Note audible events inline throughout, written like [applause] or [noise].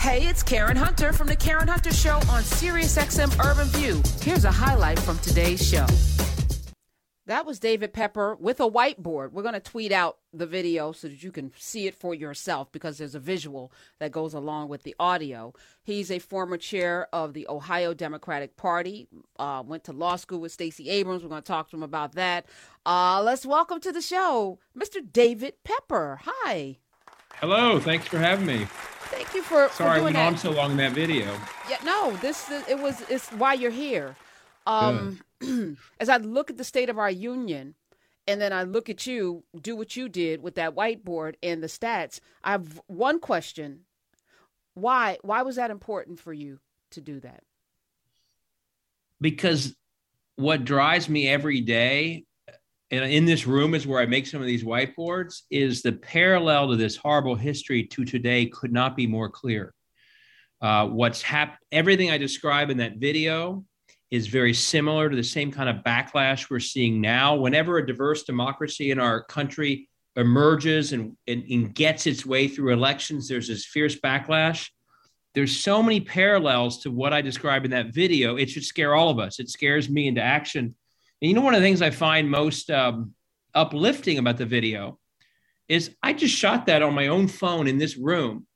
Hey, it's Karen Hunter from the Karen Hunter Show on SiriusXM Urban View. Here's a highlight from today's show. That was David Pepper with a whiteboard. We're going to tweet out the video so that you can see it for yourself because there's a visual that goes along with the audio. He's a former chair of the Ohio Democratic Party, uh, went to law school with Stacey Abrams. We're going to talk to him about that. Uh, let's welcome to the show Mr. David Pepper. Hi. Hello. Thanks for having me. Thank you for, Sorry for I doing went that. on so long in that video. Yeah, no, this it was it's why you're here. Um, [clears throat] as I look at the state of our union, and then I look at you do what you did with that whiteboard and the stats. I have one question: Why? Why was that important for you to do that? Because what drives me every day and in this room is where I make some of these whiteboards is the parallel to this horrible history to today could not be more clear. Uh, what's happened, everything I describe in that video is very similar to the same kind of backlash we're seeing now. Whenever a diverse democracy in our country emerges and, and, and gets its way through elections, there's this fierce backlash. There's so many parallels to what I describe in that video. It should scare all of us. It scares me into action. And you know, one of the things I find most um, uplifting about the video is I just shot that on my own phone in this room,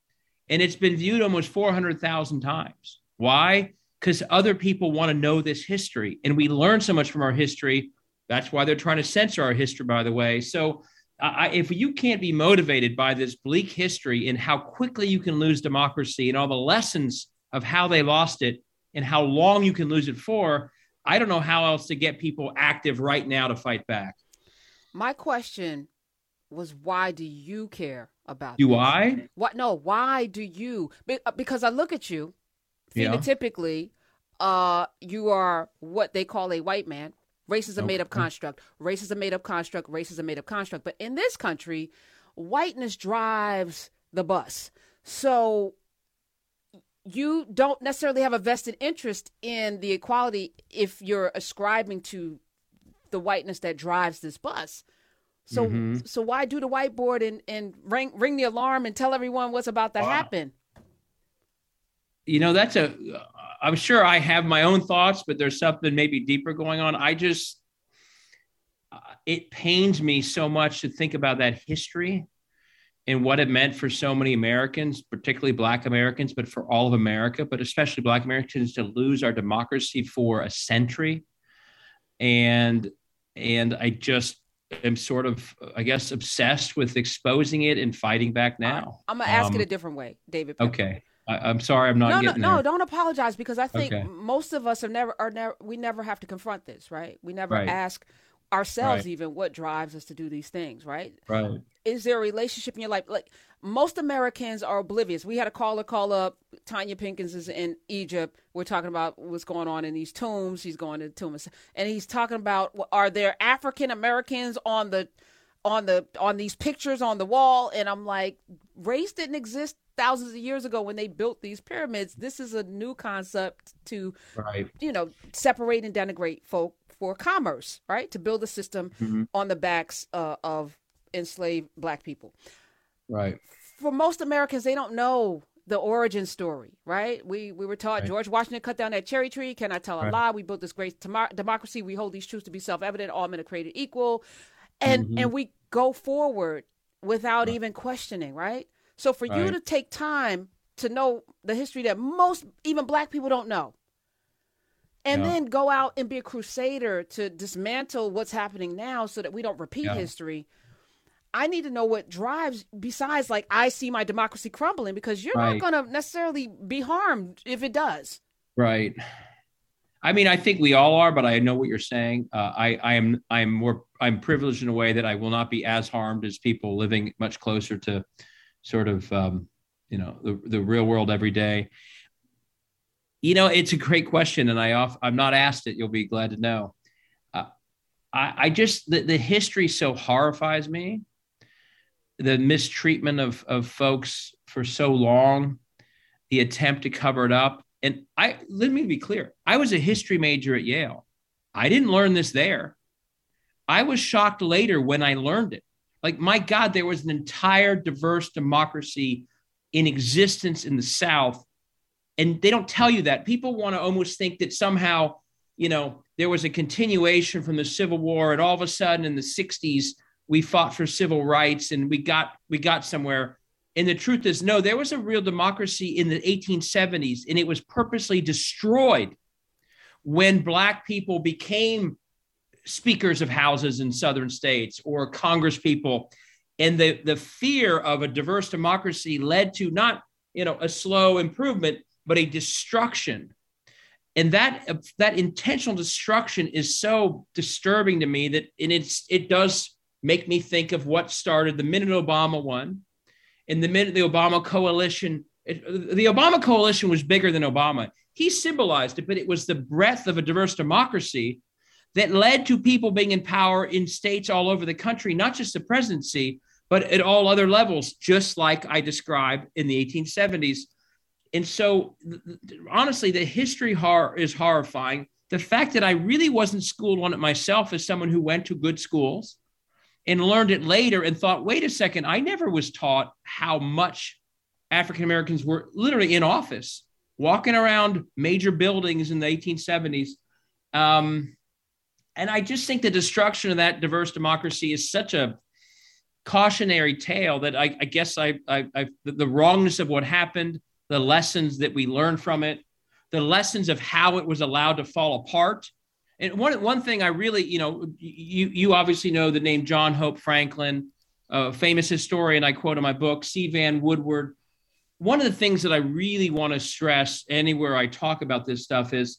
and it's been viewed almost 400,000 times. Why? Because other people want to know this history, and we learn so much from our history. That's why they're trying to censor our history, by the way. So, I, if you can't be motivated by this bleak history and how quickly you can lose democracy and all the lessons of how they lost it and how long you can lose it for, I don't know how else to get people active right now to fight back. My question was, why do you care about? Do this? I? What? No. Why do you? Uh, Because I look at you, Yeah. phenotypically, uh, you are what they call a white man. Race is a made up construct. Race is a made up construct. Race is a made up construct. But in this country, whiteness drives the bus. So you don't necessarily have a vested interest in the equality if you're ascribing to the whiteness that drives this bus. So Mhm. so why do the whiteboard and, and ring ring the alarm and tell everyone what's about to Wow. happen? You know, that's a, I'm sure I have my own thoughts, but there's something maybe deeper going on. I just, uh, it pains me so much to think about that history and what it meant for so many Americans, particularly Black Americans, but for all of America, but especially Black Americans to lose our democracy for a century. And, and I just am sort of, I guess, obsessed with exposing it and fighting back now. I'm gonna ask it Um, a different way, David. Pepper. Okay. I, I'm sorry, I'm not no, no, no! there. Don't apologize because I think Okay. most of us are never are never we never have to confront this, right? We never Right. ask ourselves Right. even what drives us to do these things, right? Right. Is there a relationship in your life? Like most Americans are oblivious. We had a caller call up. Tonya Pinkins is in Egypt. We're talking about what's going on in these tombs. He's going to the tomb, and he's talking about are there African Americans on the on the on these pictures on the wall? And I'm like, race didn't exist thousands of years ago when they built these pyramids. This is a new concept to Right. you know, separate and denigrate folk for commerce, right? To build a system Mhm. on the backs uh, of enslaved black people. Right. For most Americans, they don't know the origin story, right? We we were taught Right. George Washington cut down that cherry tree. Can I tell a Right. lie? We built this great tomo- democracy. We hold these truths to be self-evident. All men are created equal, and Mhm. and we go forward without Right. even questioning, right? So for you to take time to know the history that most even black people don't know and Yeah. then go out and be a crusader to dismantle what's happening now so that we don't repeat Yeah. history i need to know what drives besides like i see my democracy crumbling because you're Right. not going to necessarily be harmed if it does Right. I mean, I think we all are, but I know what you're saying. Uh, I, I am, I'm more, I'm privileged in a way that I will not be as harmed as people living much closer to, sort of, um, you know, the, the real world every day. You know, it's a great question, and I off, I'm not asked it. You'll be glad to know. Uh, I, I just the, the history so horrifies me. The mistreatment of of folks for so long, the attempt to cover it up. And I let me be clear. I was a history major at Yale. I didn't learn this there. I was shocked later when I learned it. Like, my God, there was an entire diverse democracy in existence in the South. And they don't tell you that. People want to almost think that somehow, you know, there was a continuation from the Civil War, and all of a sudden in the 60s, we fought for civil rights and we got we got somewhere. And the truth is, no, there was a real democracy in the 1870s, and it was purposely destroyed when Black people became speakers of houses in southern states or Congress people. And the, the fear of a diverse democracy led to not you know a slow improvement, but a destruction. And that that intentional destruction is so disturbing to me that and it's it does make me think of what started the minute Obama won and the minute the Obama coalition. It, the Obama coalition was bigger than Obama. He symbolized it, but it was the breadth of a diverse democracy that led to people being in power in states all over the country, not just the presidency, but at all other levels, just like I described in the 1870s. And so, honestly, the history horror is horrifying. The fact that I really wasn't schooled on it myself as someone who went to good schools and learned it later and thought, wait a second, I never was taught how much African Americans were literally in office, walking around major buildings in the 1870s. Um, and I just think the destruction of that diverse democracy is such a cautionary tale that I, I guess I, I, I, the wrongness of what happened, the lessons that we learned from it, the lessons of how it was allowed to fall apart. And one, one thing I really, you know, you, you obviously know the name John Hope Franklin, a famous historian I quote in my book, C. Vann Woodward. One of the things that I really want to stress anywhere I talk about this stuff is,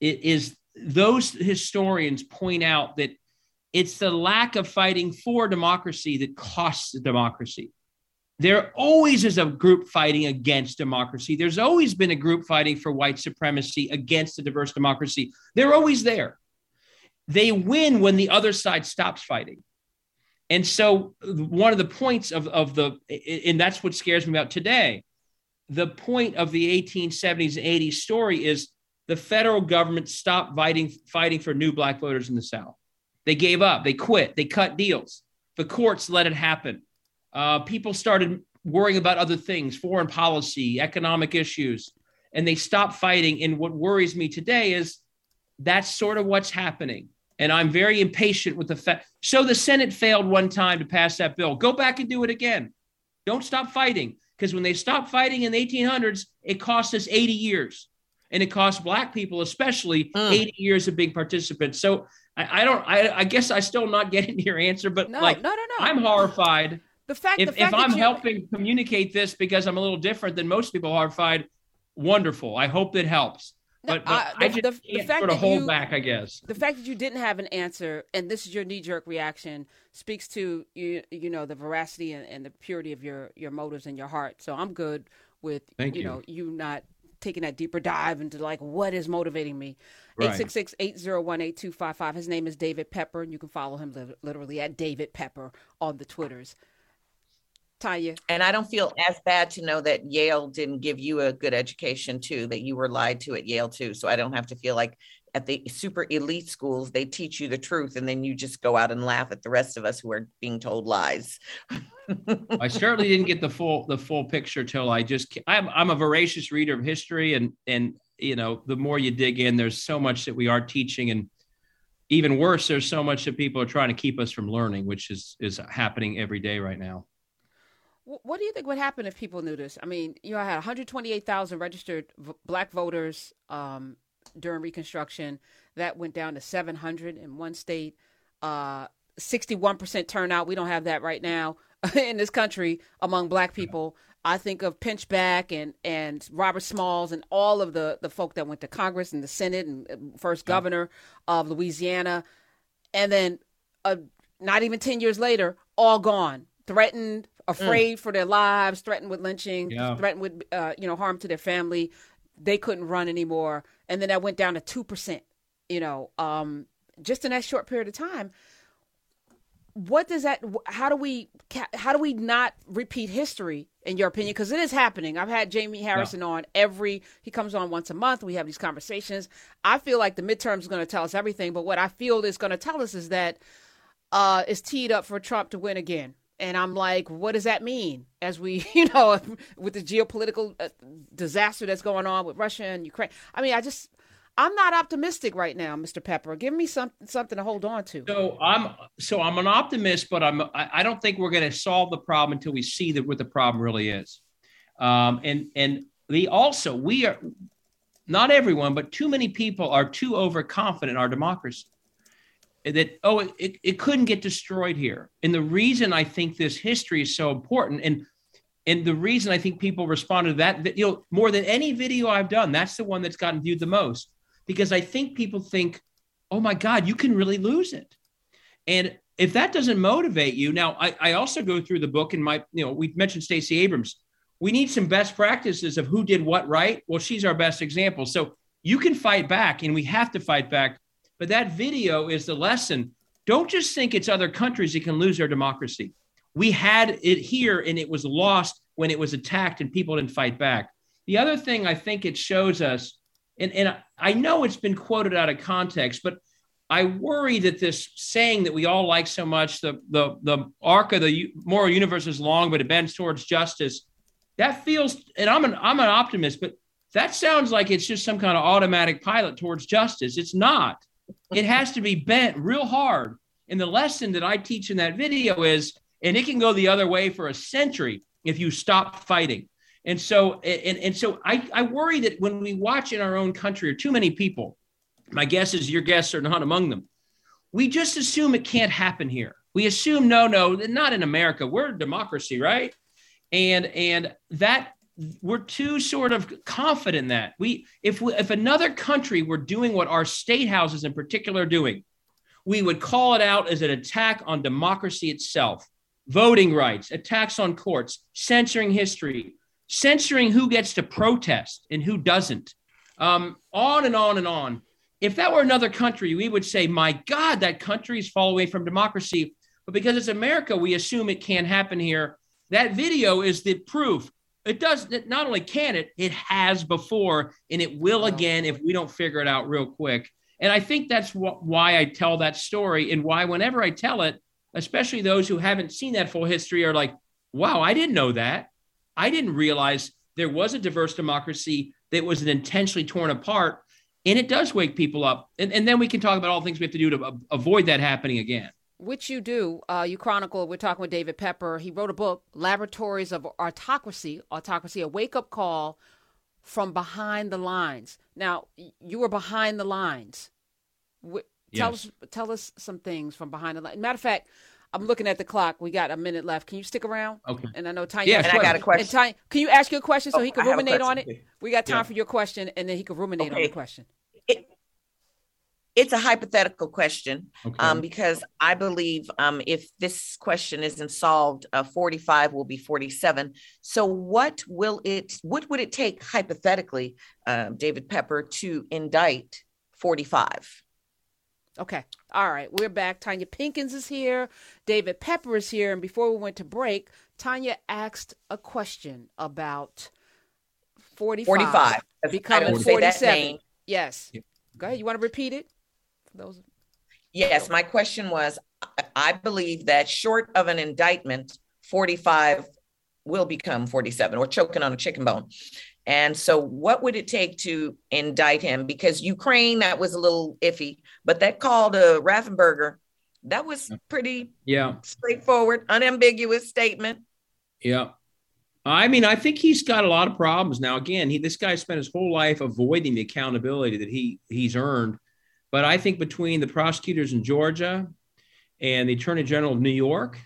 is those historians point out that it's the lack of fighting for democracy that costs democracy. There always is a group fighting against democracy. There's always been a group fighting for white supremacy against a diverse democracy. They're always there. They win when the other side stops fighting. And so, one of the points of, of the, and that's what scares me about today, the point of the 1870s and 80s story is the federal government stopped fighting, fighting for new black voters in the South. They gave up, they quit, they cut deals. The courts let it happen. Uh, people started worrying about other things, foreign policy, economic issues, and they stopped fighting. And what worries me today is that's sort of what's happening. And I'm very impatient with the fact. So the Senate failed one time to pass that bill. Go back and do it again. Don't stop fighting. Because when they stopped fighting in the 1800s, it cost us 80 years and it costs black people especially mm. 80 years of being participants so i, I don't I, I, guess i still not getting [laughs] your answer but no, like no no no i'm horrified the fact if, the fact if i'm you... helping communicate this because i'm a little different than most people horrified wonderful i hope that helps but, but uh, the, I just the, can't the sort of hold you, back, I guess. The fact that you didn't have an answer, and this is your knee jerk reaction, speaks to you, you know, the veracity and, and, the purity of your your motives and your heart. So I'm good with Thank you, you. know you not taking that deeper dive into like what is motivating me. 866-801-8255. His name is David Pepper, and you can follow him li- literally at David Pepper on the Twitters. Tonya. And I don't feel as bad to know that Yale didn't give you a good education too, that you were lied to at Yale too. So I don't have to feel like at the super elite schools, they teach you the truth and then you just go out and laugh at the rest of us who are being told lies. I certainly didn't get the full the full picture till I just I'm I'm a voracious reader of history and and you know the more you dig in there's so much that we are teaching and even worse there's so much that people are trying to keep us from learning which is is happening every day right now. What do you think would happen if people knew this? I mean, you know, I had 128,000 registered v- black voters um, during Reconstruction. That went down to 700 in one state. Uh, 61% turnout. We don't have that right now [laughs] in this country among black people. I think of Pinchback and, and Robert Smalls and all of the, the folk that went to Congress and the Senate and first governor of Louisiana. And then uh, not even 10 years later, all gone, threatened, afraid mm. for their lives, threatened with lynching, yeah. threatened with uh, you know harm to their family. They couldn't run anymore. And then that went down to 2%, you know, um, just in that short period of time. What does that how do we how do we not repeat history in your opinion? Because it is happening. I've had jamie harrison on every he comes on once a month. We have these conversations. I feel like the midterms is going to tell us everything but what i feel is going to tell us is that uh is teed up for trump to win again and I'm like, what does that mean? As we, [laughs] you know, with the geopolitical uh, disaster that's going on with Russia and Ukraine. I mean, I just, I'm not optimistic right now, Mr. Pepper. Give me something, something to hold on to. So I'm, so I'm an optimist, but I'm, I don't think we're going to solve the problem until we see that what the problem really is. Um, and and the also we are not everyone, but too many people are too overconfident in our democracy that oh it, it couldn't get destroyed here. And the reason i think this history is so important and and the reason i think people responded to that you know more than any video i've done that's the one that's gotten viewed the most. Because i think people think oh my god you can really lose it. And if that doesn't motivate you now i, I also go through the book and my you know we mentioned stacey abrams. We need some best practices of who did what right. Well she's our best example. So you can fight back and we have to fight back but that video is the lesson. Don't just think it's other countries that can lose their democracy. We had it here and it was lost when it was attacked and people didn't fight back. The other thing I think it shows us, and, and I know it's been quoted out of context, but I worry that this saying that we all like so much, the, the, the arc of the moral universe is long, but it bends towards justice. That feels, and I'm an, I'm an optimist, but that sounds like it's just some kind of automatic pilot towards justice. It's not it has to be bent real hard. And the lesson that I teach in that video is, and it can go the other way for a century if you stop fighting. And so, and, and so I, I worry that when we watch in our own country or too many people, my guess is your guests are not among them. We just assume it can't happen here. We assume, no, no, not in America. We're a democracy, right? And and that we're too sort of confident that. We if we, if another country were doing what our state houses in particular are doing we would call it out as an attack on democracy itself voting rights attacks on courts censoring history censoring who gets to protest and who doesn't. Um, on and on and on. If that were another country we would say my god that country is far away from democracy. But because it's america we assume it can't happen here. That video is the proof it does not only can it, it has before, and it will again if we don't figure it out real quick. And I think that's wh- why I tell that story, and why whenever I tell it, especially those who haven't seen that full history are like, "Wow, I didn't know that. I didn't realize there was a diverse democracy that was intentionally torn apart." And it does wake people up, and, and then we can talk about all the things we have to do to avoid that happening again which you do. Uh, you chronicle. We're talking with David Pepper. He wrote a book, Laboratories of Autocracy. Autocracy, a wake up call from behind the lines. Now, you were behind the lines. Tell yes. us, tell us some things from behind the lines. Matter of fact, I'm looking at the clock. We got a minute left. Can you stick around? Okay. And I know Tonya. Yeah, and I got a question. Tonya, can you ask your question so oh, he can ruminate on it? We got time yeah. for your question, and then he can ruminate okay. on the question. It, it's a hypothetical question okay. um, because I believe um, if this question isn't solved, uh, 45 will be 47. So, what will it? What would it take hypothetically, uh, David Pepper, to indict 45? Okay. All right. We're back. Tonya Pinkins is here. David Pepper is here. And before we went to break, Tonya asked a question about 45. 45. Becoming 47. Yes. Go ahead. You want to repeat it? Those? Yes, my question was I believe that short of an indictment, 45 will become 47 or choking on a chicken bone. And so, what would it take to indict him? Because Ukraine, that was a little iffy, but that call to Raffensperger, that was pretty yeah straightforward, unambiguous statement. Yeah. I mean, I think he's got a lot of problems now. Again, he this guy spent his whole life avoiding the accountability that he he's earned but I think between the prosecutors in Georgia and the Attorney General of New York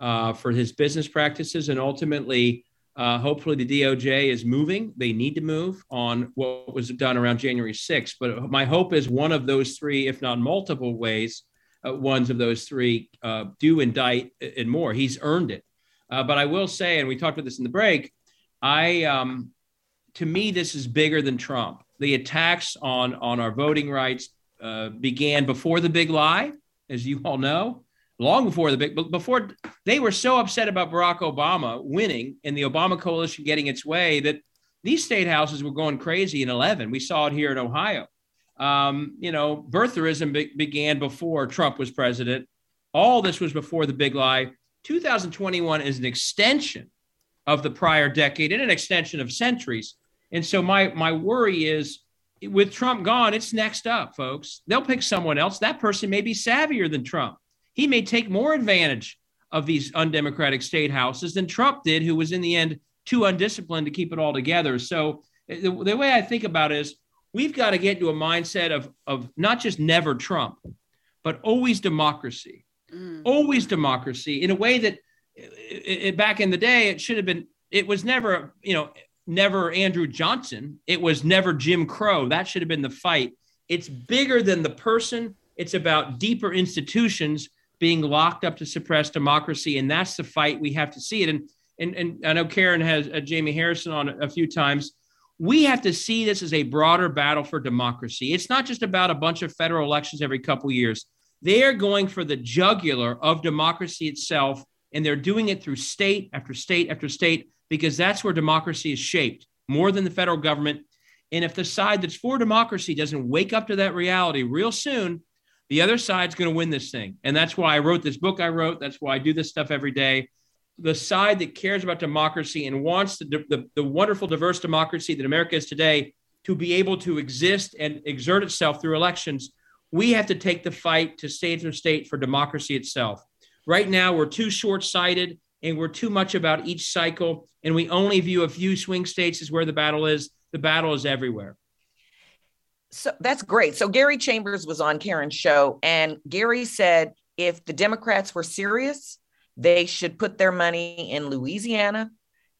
uh, for his business practices, and ultimately, uh, hopefully, the DOJ is moving. They need to move on what was done around January 6th. But my hope is one of those three, if not multiple ways, uh, ones of those three uh, do indict and more. He's earned it. Uh, but I will say, and we talked about this in the break, I um, to me this is bigger than Trump. The attacks on on our voting rights, uh, began before the big lie, as you all know, long before the big, before they were so upset about Barack Obama winning and the Obama coalition getting its way that these state houses were going crazy in 11. We saw it here in Ohio. Um, you know, birtherism be- began before Trump was president. All this was before the big lie. 2021 is an extension of the prior decade and an extension of centuries. And so my my worry is with Trump gone, it's next up, folks. They'll pick someone else. That person may be savvier than Trump. He may take more advantage of these undemocratic state houses than Trump did, who was in the end too undisciplined to keep it all together. So eh, the, the way I think about it is we've got to get into a mindset of, of not just never Trump, but always democracy, mm. always democracy in a way that it, it, back in the day, it should have been, it was never, you know, never Andrew Johnson. It was never Jim Crow. That should have been the fight. It's bigger than the person. It's about deeper institutions being locked up to suppress democracy. And that's the fight we have to see it. And, and, and I know Karen has uh, Jamie Harrison on a few times. We have to see this as a broader battle for democracy. It's not just about a bunch of federal elections every couple years. They are going for the jugular of democracy itself and they're doing it through state after state after state because that's where democracy is shaped more than the federal government. And if the side that's for democracy doesn't wake up to that reality real soon, the other side's going to win this thing. And that's why I wrote this book I wrote. That's why I do this stuff every day. The side that cares about democracy and wants the, the, the wonderful, diverse democracy that America is today to be able to exist and exert itself through elections, we have to take the fight to state after state for democracy itself. Right now, we're too short sighted and we're too much about each cycle, and we only view a few swing states as where the battle is. The battle is everywhere. So that's great. So Gary Chambers was on Karen's show, and Gary said if the Democrats were serious, they should put their money in Louisiana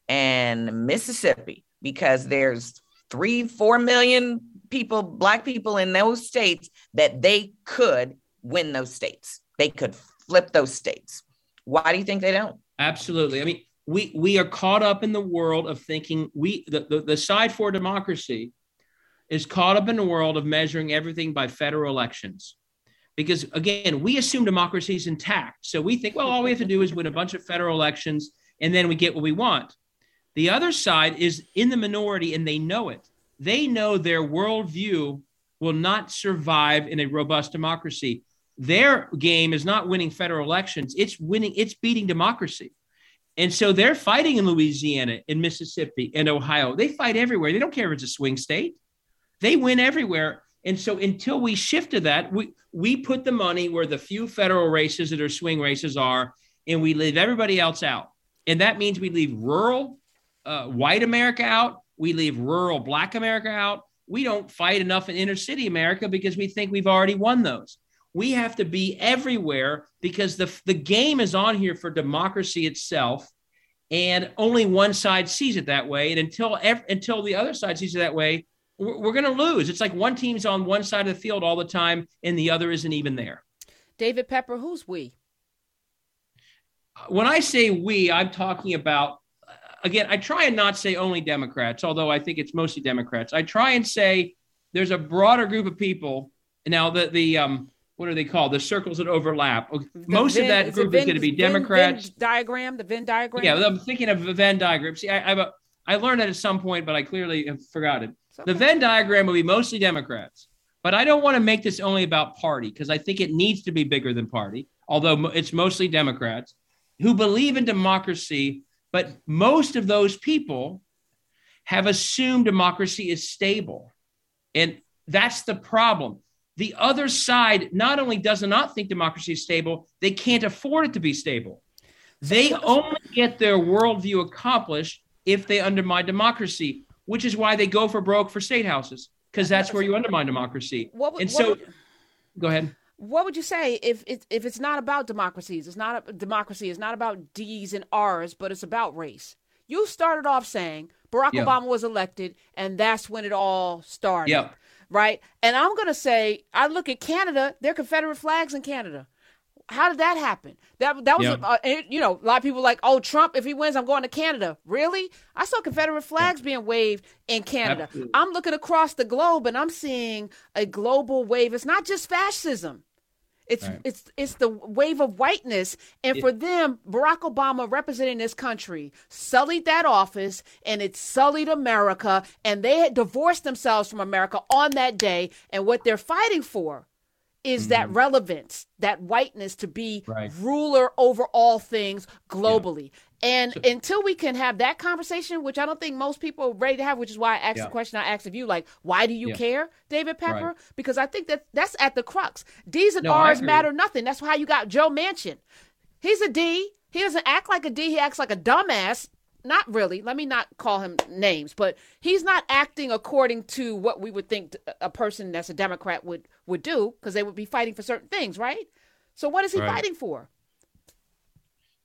and Mississippi because there's three, four million people, black people in those states that they could win those states. They could flip those states. Why do you think they don't? Absolutely. I mean, we we are caught up in the world of thinking we the, the, the side for democracy is caught up in the world of measuring everything by federal elections. Because again, we assume democracy is intact. So we think, well, all we have to do is win a bunch of federal elections and then we get what we want. The other side is in the minority and they know it. They know their worldview will not survive in a robust democracy. Their game is not winning federal elections, it's winning, it's beating democracy. And so they're fighting in Louisiana, in Mississippi, and Ohio. They fight everywhere. They don't care if it's a swing state. They win everywhere. And so until we shift to that, we, we put the money where the few federal races that are swing races are, and we leave everybody else out. And that means we leave rural uh, white America out. We leave rural black America out. We don't fight enough in inner city America because we think we've already won those we have to be everywhere because the, the game is on here for democracy itself and only one side sees it that way. And until until the other side sees it that way we're, we're going to lose. It's like one team's on one side of the field all the time and the other isn't even there. David pepper who's we? When i say we i'm talking about again i try and not say only democrats although i think it's mostly democrats. I try and say there's a broader group of people. Now the the um what are they called? The circles that overlap. The Most Venn, of that group Venn, is going to be Democrats. Venn diagram, the Venn diagram. Yeah, I'm thinking of the Venn diagram. See, I, I, I learned that at some point, but I clearly have forgotten. Okay. The Venn diagram will be mostly Democrats, but I don't want to make this only about party because I think it needs to be bigger than party. Although it's mostly Democrats who believe in democracy, but most of those people have assumed democracy is stable, and that's the problem the other side not only does not think democracy is stable, they can't afford it to be stable. They only get their worldview accomplished if they undermine democracy, which is why they go for broke for state houses, because that's where you undermine democracy. What, and what so, would, go ahead. What would you say if it, if it's not about democracies? It's not a, democracy. It's not about D's and R's, but it's about race. You started off saying Barack yep. Obama was elected, and that's when it all started. Yep right? And I'm going to say, I look at Canada, there are Confederate flags in Canada. How did that happen? That that was, uh, you know, a lot of people like, oh, Trump, if he wins, I'm going to Canada. Really? I saw Confederate flags yeah. being waved in Canada. Absolutely. I'm looking across the globe and I'm seeing a global wave. It's not just fascism. It's right. it's it's the wave of whiteness, and it, for them, Barack Obama representing this country sullied that office, and it sullied America, and they had divorced themselves from America on that day. And what they're fighting for is mm-hmm. that relevance, that whiteness to be right. ruler over all things globally. And so, until we can have that conversation, which I don't think most people are ready to have, which is why I asked yeah. the question I asked of you, like, why do you yeah. care, David Pepper? Right. Because I think that that's at the crux. D's and no, R's matter nothing. That's how you got Joe Manchin. He's a D. He doesn't act like a D. He acts like a dumbass not really. Let me not call him names, but he's not acting according to what we would think a person that's a Democrat would would do because they would be fighting for certain things, right? So what is he right. fighting for?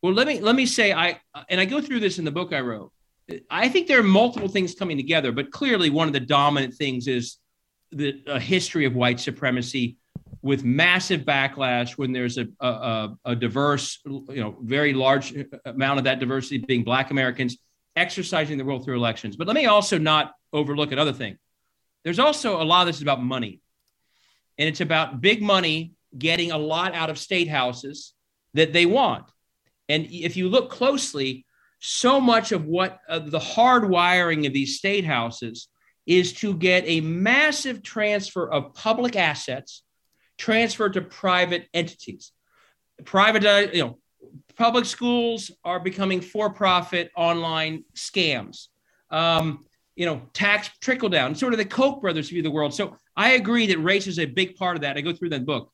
Well, let me let me say I and I go through this in the book I wrote. I think there are multiple things coming together, but clearly one of the dominant things is the a history of white supremacy with massive backlash when there's a, a, a, diverse, you know, very large amount of that diversity being Black Americans exercising the role through elections. But let me also not overlook another thing. There's also a lot of this is about money, and it's about big money getting a lot out of state houses that they want. And if you look closely, so much of what uh, the hard wiring of these state houses is to get a massive transfer of public assets transferred to private entities. Private, uh, you know, public schools are becoming for-profit online scams. Um, you know, tax trickle down, sort of the Koch brothers view of the world. So I agree that race is a big part of that. I go through that book.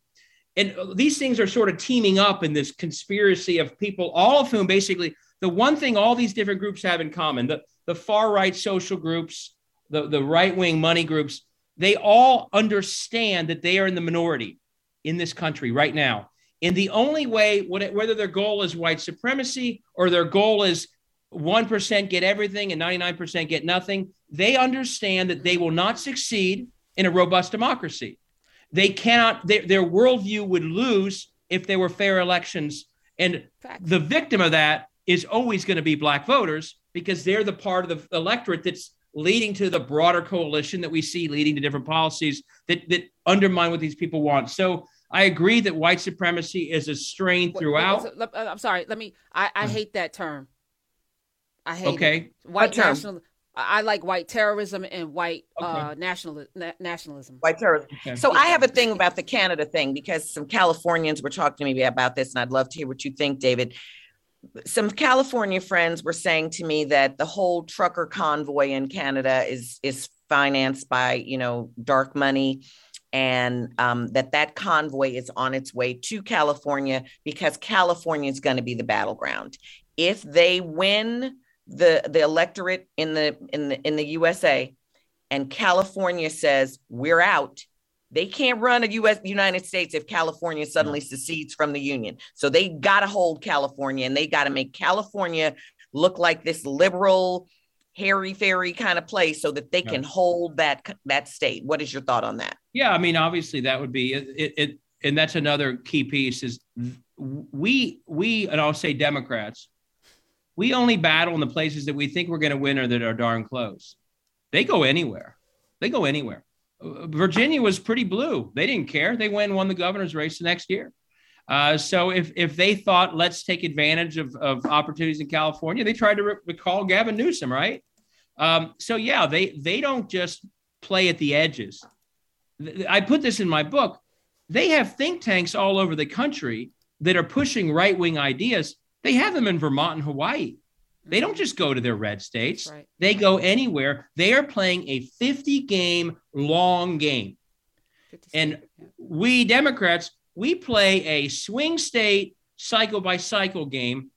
And these things are sort of teaming up in this conspiracy of people, all of whom basically the one thing all these different groups have in common, the, the far right social groups, the, the right wing money groups, they all understand that they are in the minority in this country right now. And the only way, whether their goal is white supremacy or their goal is 1% get everything and 99% get nothing, they understand that they will not succeed in a robust democracy. They cannot, their, their worldview would lose if there were fair elections. And the victim of that is always going to be black voters because they're the part of the electorate that's leading to the broader coalition that we see leading to different policies that, that undermine what these people want. So I agree that white supremacy is a strain throughout. Uh, I'm sorry. Let me. I, I hate that term. I hate okay. It. White national. I like white terrorism and white okay. uh, national, na- nationalism. White terrorism. Okay. So I have a thing about the Canada thing because some Californians were talking to me about this, and I'd love to hear what you think, David some California friends were saying to me that the whole trucker convoy in Canada is is financed by you know dark money and um, that that convoy is on its way to California because California is going to be the battleground. If they win the the electorate in the in the in the USA, and California says we're out, they can't run a US United States if California suddenly secedes from the Union. So they got to hold California and they got to make California look like this liberal, hairy fairy kind of place so that they can hold that that state. What is your thought on that? Yeah, I mean, obviously that would be it, it and that's another key piece is we we and I'll say Democrats, we only battle in the places that we think we're going to win or that are darn close. They go anywhere. They go anywhere. Virginia was pretty blue. They didn't care. They went and won the governor's race the next year. Uh, so if if they thought let's take advantage of, of opportunities in California, they tried to re- recall Gavin Newsom, right? Um, so yeah, they they don't just play at the edges. I put this in my book. They have think tanks all over the country that are pushing right wing ideas. They have them in Vermont and Hawaii. They don't just go to their red states, right. they go anywhere. They are playing a 50 game long game. And we Democrats, we play a swing state cycle by cycle game.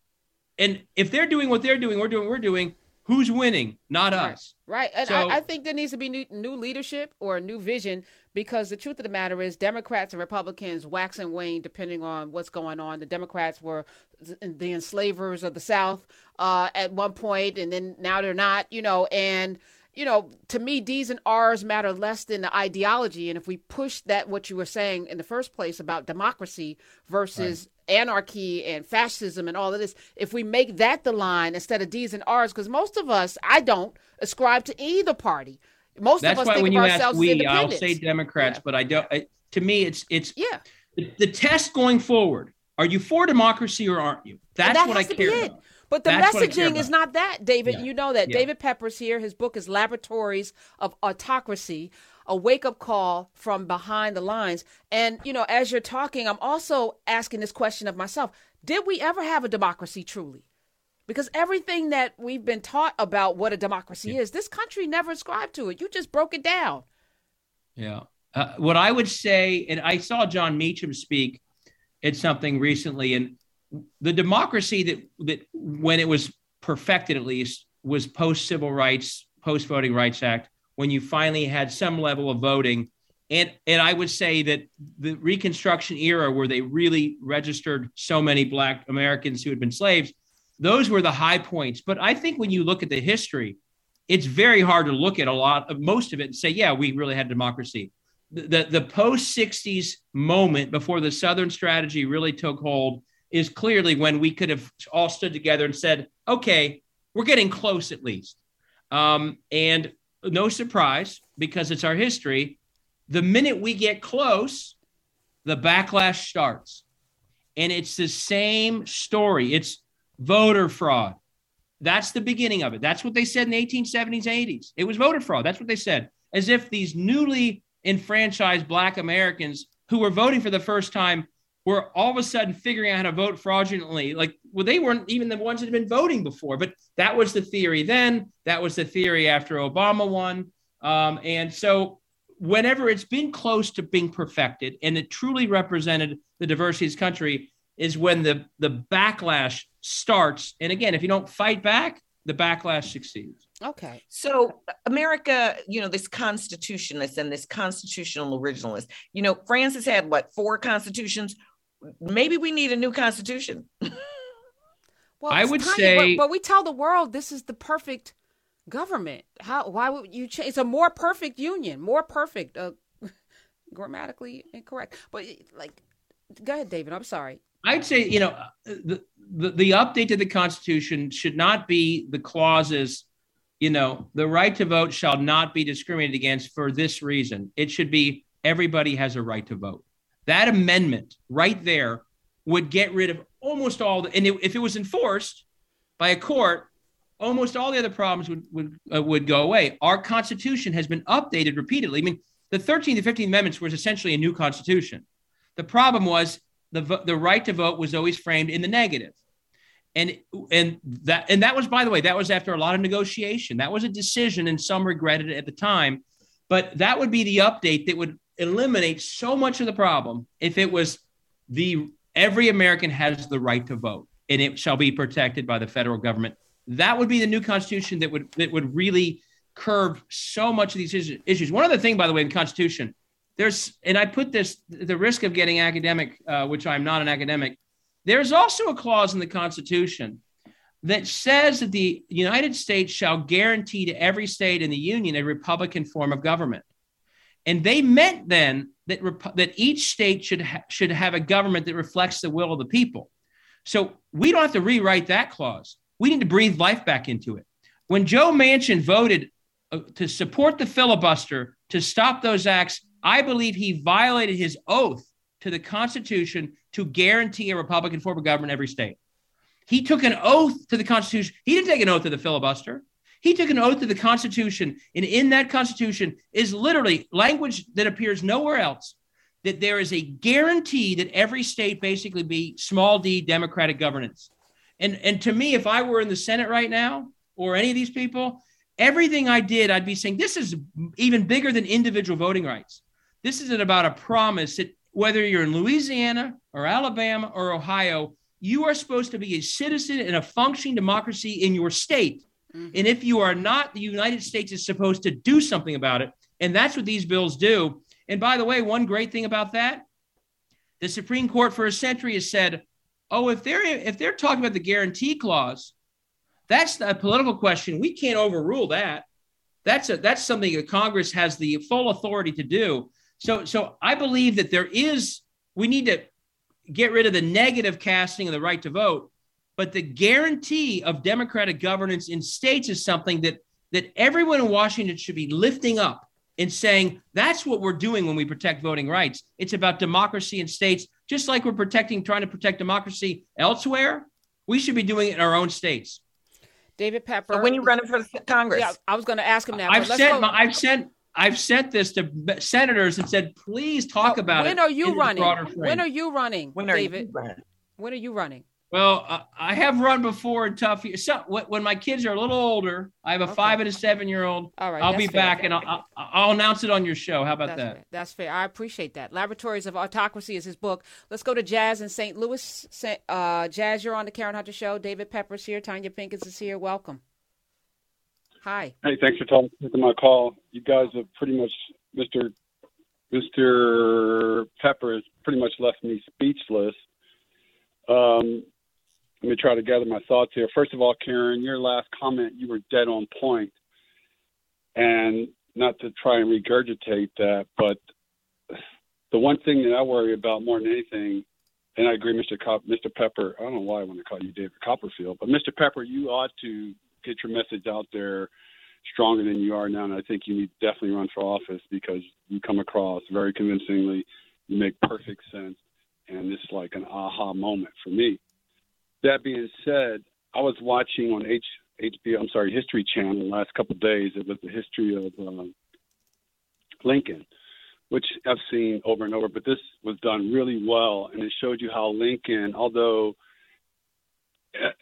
And if they're doing what they're doing, we're doing, we're doing, who's winning? Not right. us. Right. And so, I, I, think there needs to be new, new leadership or a new vision because the truth of the matter is Democrats and Republicans wax and wane depending on what's going on. The Democrats were the enslavers of the South uh, at one point, and then now they're not, you know, and you know, to me, D's and R's matter less than the ideology. And if we push that, what you were saying in the first place about democracy versus right. anarchy and fascism and all of this, if we make that the line instead of D's and R's, because most of us, I don't ascribe to either party. Most That's of us why think when of you ourselves ask we, I'll say Democrats, yeah. but I don't. I, to me, it's it's yeah. The, the, test going forward: Are you for democracy or aren't you? That's that what I care about. But the messaging is not that, David. Yeah. You know that. Yeah. David Pepper's here. His book is Laboratories of Autocracy, a wake up call from behind the lines. And, you know, as you're talking, I'm also asking this question of myself Did we ever have a democracy truly? Because everything that we've been taught about what a democracy yeah. is, this country never ascribed to it. You just broke it down. Yeah. Uh, what I would say, and I saw Jon Meacham speak at something recently, and the democracy that that when it was perfected, at least, was post civil rights, post Voting Rights Act, when you finally had some level of voting. And, and I would say that the Reconstruction era, where they really registered so many Black Americans who had been slaves, those were the high points. But I think when you look at the history, it's very hard to look at a lot of most of it and say, yeah, we really had democracy the, the post 60s moment before the Southern strategy really took hold is clearly when we could have all stood together and said, okay, we're getting close at least. Um, and no surprise, because it's our history, the minute we get close, the backlash starts. And it's the same story. It's voter fraud. That's the beginning of it. That's what they said in the 1870s, 80s. It was voter fraud. That's what they said. As if these newly enfranchised Black Americans who were voting for the first time were all of a sudden figuring out how to vote fraudulently. Like, well, they weren't even the ones that had been voting before, but that was the theory then. That was the theory after Obama won. Um, and so, whenever it's been close to being perfected and it truly represented the diversity of this country, is when the, the backlash starts. And again, if you don't fight back, the backlash succeeds. Okay. So America, you know, this constitutionalist and this constitutional originalist, you know, France has had what four constitutions? Maybe we need a new constitution. [laughs] well, I would tiny, say, but, but, we tell the world this is the perfect government. How? Why would you change? It's a more perfect union, more perfect, uh, [laughs] grammatically incorrect. But like, go ahead, David. I'm sorry. I'd say, you know, the, the the update to the Constitution should not be the clauses you know, the right to vote shall not be discriminated against for this reason. It should be everybody has a right to vote. That amendment right there would get rid of almost all the, and it, if it was enforced by a court, almost all the other problems would would uh, would go away. Our Constitution has been updated repeatedly. I mean, the 13th and 15th Amendments was essentially a new Constitution. The problem was the the right to vote was always framed in the negative and and that and that was by the way that was after a lot of negotiation that was a decision and some regretted it at the time but that would be the update that would eliminate so much of the problem if it was the every american has the right to vote and it shall be protected by the federal government that would be the new constitution that would that would really curb so much of these issues one other thing by the way in the constitution there's and i put this the risk of getting academic uh, which i'm not an academic there's also a clause in the Constitution that says that the United States shall guarantee to every state in the Union a Republican form of government. And they meant then that, rep- that each state should, ha- should have a government that reflects the will of the people. So we don't have to rewrite that clause. We need to breathe life back into it. When Joe Manchin voted uh, to support the filibuster to stop those acts, I believe he violated his oath to the Constitution to guarantee a Republican form of government in every state. He took an oath to the Constitution. He didn't take an oath to the filibuster. He took an oath to the Constitution. And in that Constitution is literally language that appears nowhere else that there is a guarantee that every state basically be small d democratic governance. And, and to me, if I were in the Senate right now or any of these people, everything I did, I'd be saying this is even bigger than individual voting rights. This isn't about a promise that whether you're in Louisiana or Alabama or Ohio, you are supposed to be a citizen in a functioning democracy in your state. Mm-hmm. And if you are not, the United States is supposed to do something about it. And that's what these bills do. And by the way, one great thing about that, the Supreme Court for a century has said, oh, if they're if they're talking about the guarantee clause, that's a political question. We can't overrule that. That's a that's something that Congress has the full authority to do. So, so I believe that there is, we need to get rid of the negative casting of the right to vote, but the guarantee of democratic governance in states is something that that everyone in Washington should be lifting up and saying that's what we're doing when we protect voting rights. It's about democracy in states, just like we're protecting, trying to protect democracy elsewhere. We should be doing it in our own states. David Pepper. So when you running for Congress? Yeah, I was going to ask him that. I've sent. My, I've sent. I've sent this to senators and said, please talk no, about when it. When are you running? When are you running, David? You running? When are you running? Well, uh, I have run before in tough years. So, when my kids are a little older, I have a okay. five and a seven year old. All right, I'll be fair. back and I'll, I'll, I'll, announce it on your show. How about that's that? Fair. That's fair. I appreciate that. Laboratories of Autocracy is his book. Let's go to Jazz in St. Louis. Uh, Jazz, you're on the Karen Hunter Show. David Pepper's here. Tonya Pinkins is here. Welcome. Hi. Hey, thanks for taking my call. You guys have pretty much, Mr. Mr. Pepper has pretty much left me speechless. Um, let me try to gather my thoughts here. First of all, Karen, your last comment, you were dead on point. And not to try and regurgitate that, but the one thing that I worry about more than anything, and I agree, Mr. Cop, Mr. Pepper. I don't know why I want to call you David Copperfield, but Mr. Pepper, you ought to get your message out there stronger than you are now. And I think you need definitely run for office because you come across very convincingly. You make perfect sense, and is like an aha moment for me. That being said, I was watching on H, HBO, I'm sorry, History Channel the last couple of days. It was the history of uh, Lincoln, which I've seen over and over, but this was done really well, and it showed you how Lincoln, although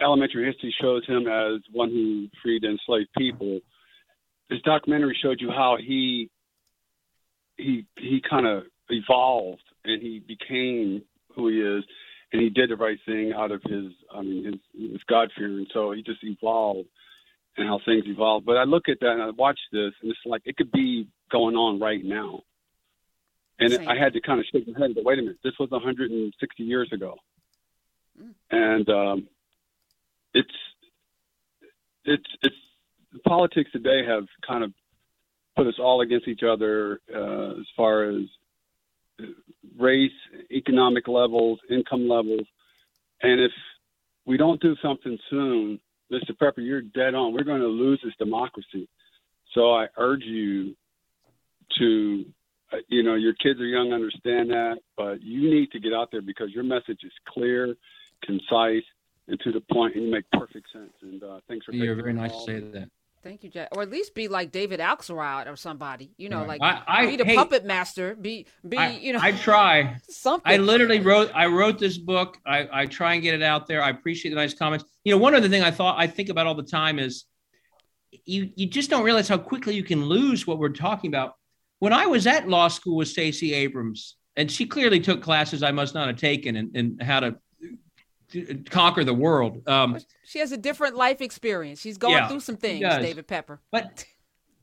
elementary history shows him as one who freed enslaved people, this documentary showed you how he he he kind of evolved and he became who he is and he did the right thing out of his I mean his, his God fear, and so he just evolved and how things evolved. But I look at that and I watch this, and it's like it could be going on right now. And Same. I had to kind of shake my head, but wait a minute, this was 160 years ago, mm. and um, it's it's it's politics today have kind of put us all against each other uh, as far as race, economic levels, income levels. And if we don't do something soon, Mr. Pepper, you're dead on. We're going to lose this democracy. So I urge you to, uh, you know, your kids are young, understand that, but you need to get out there because your message is clear, concise, and to the point, and you make perfect sense. And uh, thanks for. You're very nice to say that. Thank you, Jack. Or at least be like David Axelrod or somebody. You know, right. like I, I, be the hey, puppet master. Be be I, you know. I try [laughs] something. I literally wrote. I wrote this book. I, I try and get it out there. I appreciate the nice comments. You know, one other thing I thought I think about all the time is you you just don't realize how quickly you can lose what we're talking about. When I was at law school with Stacey Abrams, and she clearly took classes I must not have taken and, and how to conquer the world. Um, she has a different life experience. She's going yeah, through some things, David Pepper. But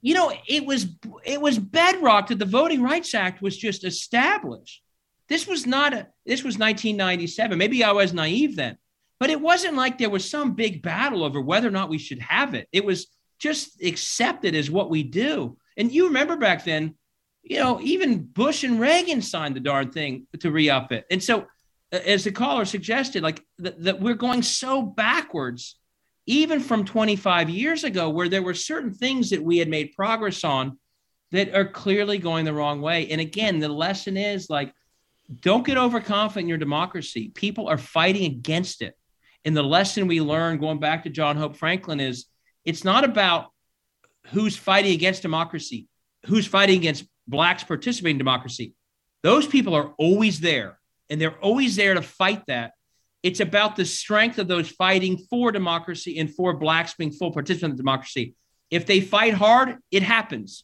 you know, it was it was bedrock that the Voting Rights Act was just established. This was not a this was 1997. Maybe I was naive then, but it wasn't like there was some big battle over whether or not we should have it. It was just accepted as what we do. And you remember back then, you know, even Bush and Reagan signed the darn thing to re-up it. And so as the caller suggested, like th- that we're going so backwards, even from 25 years ago, where there were certain things that we had made progress on that are clearly going the wrong way. And again, the lesson is like, don't get overconfident in your democracy. People are fighting against it. And the lesson we learned going back to John Hope Franklin is it's not about who's fighting against democracy, who's fighting against blacks participating in democracy. Those people are always there and they're always there to fight that. It's about the strength of those fighting for democracy and for blacks being full participants in democracy. If they fight hard, it happens.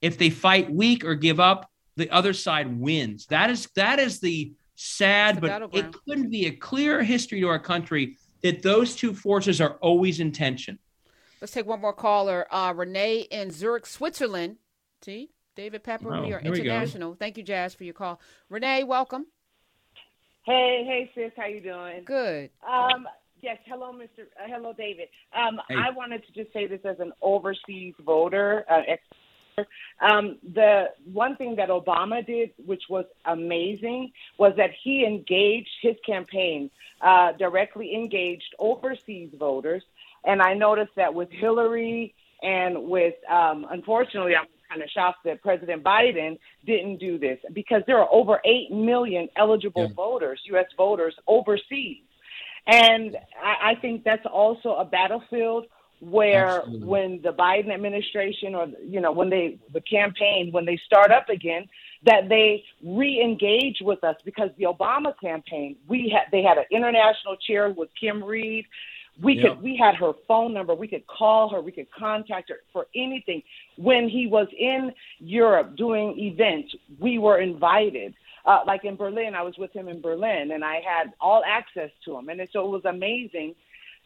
If they fight weak or give up, the other side wins. That is that is the sad, but it couldn't be a clearer history to our country that those two forces are always in tension. Let's take one more caller. Uh, Renee in Zurich, Switzerland. See, David Pepper, oh, we are international. Thank you, Jazz, for your call. Renee, welcome. Hey, hey, sis, how you doing? Good. Um, yes, hello, Mr. Uh, hello, David. Um, hey. I wanted to just say this as an overseas voter, uh, ex- um, the one thing that Obama did, which was amazing, was that he engaged his campaign uh, directly engaged overseas voters, and I noticed that with Hillary and with, um, unfortunately, I'm kind of shocked that President Biden didn't do this because there are over 8 million eligible yeah. voters, U.S. voters overseas. And I, I think that's also a battlefield where Absolutely. when the Biden administration or you know when they the campaign when they start up again that they re-engage with us because the Obama campaign we had they had an international chair with Kim Reed we Yep. could we had her phone number. We could call her. We could contact her for anything. When he was in Europe doing events we were invited. Uh, like in Berlin I was with him in Berlin and I had all access to him. And so it was amazing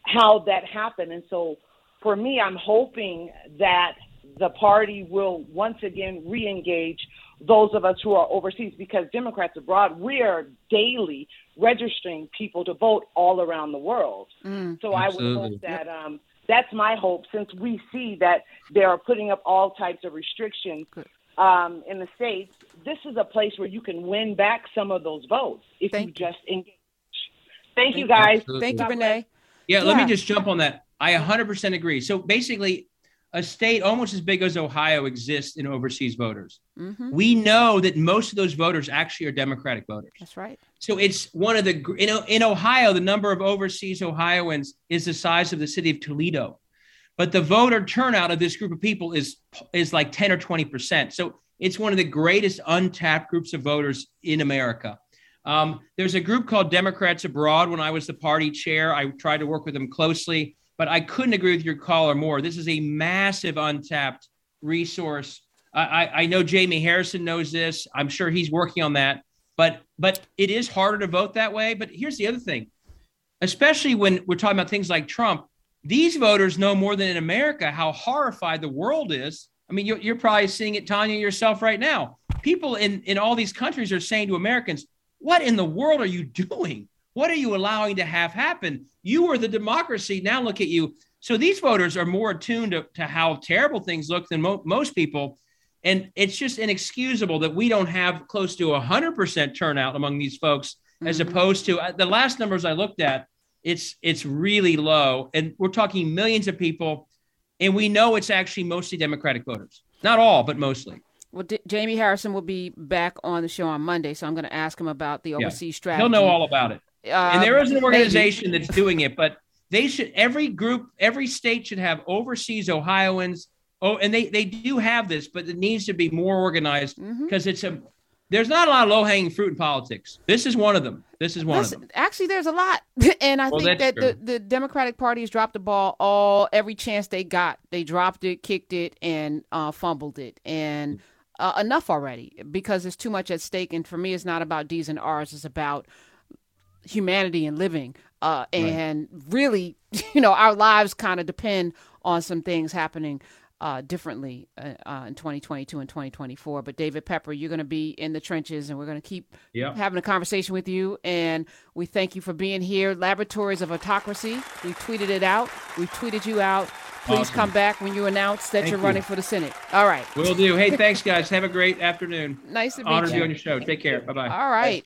how that happened. And so for me, I'm hoping that the party will once again re-engage those of us who are overseas because Democrats abroad, we are daily registering people to vote all around the world. Mm. So I would hope that um, that's my hope since we see that they are putting up all types of restrictions um, in the states. This is a place where you can win back some of those votes if Thank you just engage. Thank you, guys. Absolutely. Thank you, Renee. Yeah, let me just jump on that. I 100% agree. So basically, a state almost as big as Ohio exists in overseas voters. hmm We know that most of those voters actually are Democratic voters. That's right. So it's one of the gr- in, in Ohio, the number of overseas Ohioans is the size of the city of Toledo, but the voter turnout of this group of people is is like 10 or 20 percent. So it's one of the greatest untapped groups of voters in America. Um, there's a group called Democrats Abroad. When I was the party chair, I tried to work with them closely, but I couldn't agree with your caller more. This is a massive untapped resource. I, I, I know Jamie Harrison knows this. I'm sure he's working on that but but it is harder to vote that way but here's the other thing especially when we're talking about things like trump these voters know more than in america how horrified the world is i mean you're, you're probably seeing it Tonya yourself right now people in in all these countries are saying to americans what in the world are you doing what are you allowing to have happen? You are the democracy. Now look at you. So these voters are more attuned to, to how terrible things look than mo- most people. And it's just inexcusable that we don't have close to 100% turnout among these folks as Mhm. opposed to uh, the last numbers i looked at it's it's really low. And we're talking millions of people. And we know it's actually mostly democratic voters. Not all but mostly. Well, D- Jamie Harrison will be back on the show on Monday, so I'm going to ask him about the overseas strategy. he'll know all about it Uh, and there is an organization that's doing it but they should every group every state should have overseas ohioans. Oh and they they do have this but it needs to be more organized because it's a there's not a lot of low-hanging fruit in politics. This is one of them. This is one Listen, of them. actually, there's a lot, [laughs] and I Well, think that the, the Democratic Party has dropped the ball all every chance they got. They dropped it, kicked it, and uh, fumbled it, and uh, enough already because there's too much at stake. And for me, it's not about D's and R's; it's about humanity and living. Uh, and really, [laughs] you know, our lives kind of depend on some things happening uh, differently uh, uh, in 2022 and 2024. But David Pepper, you're going to be in the trenches, and we're going to keep yeah having a conversation with you. And we thank you for being here. Laboratories of Autocracy. We tweeted it out. We tweeted you out. Please Awesome. come back when you announce that Thank you're you. running for the Senate. All right. will do hey thanks guys have a great afternoon Nice to meet honor to be on your show take care bye-bye All right.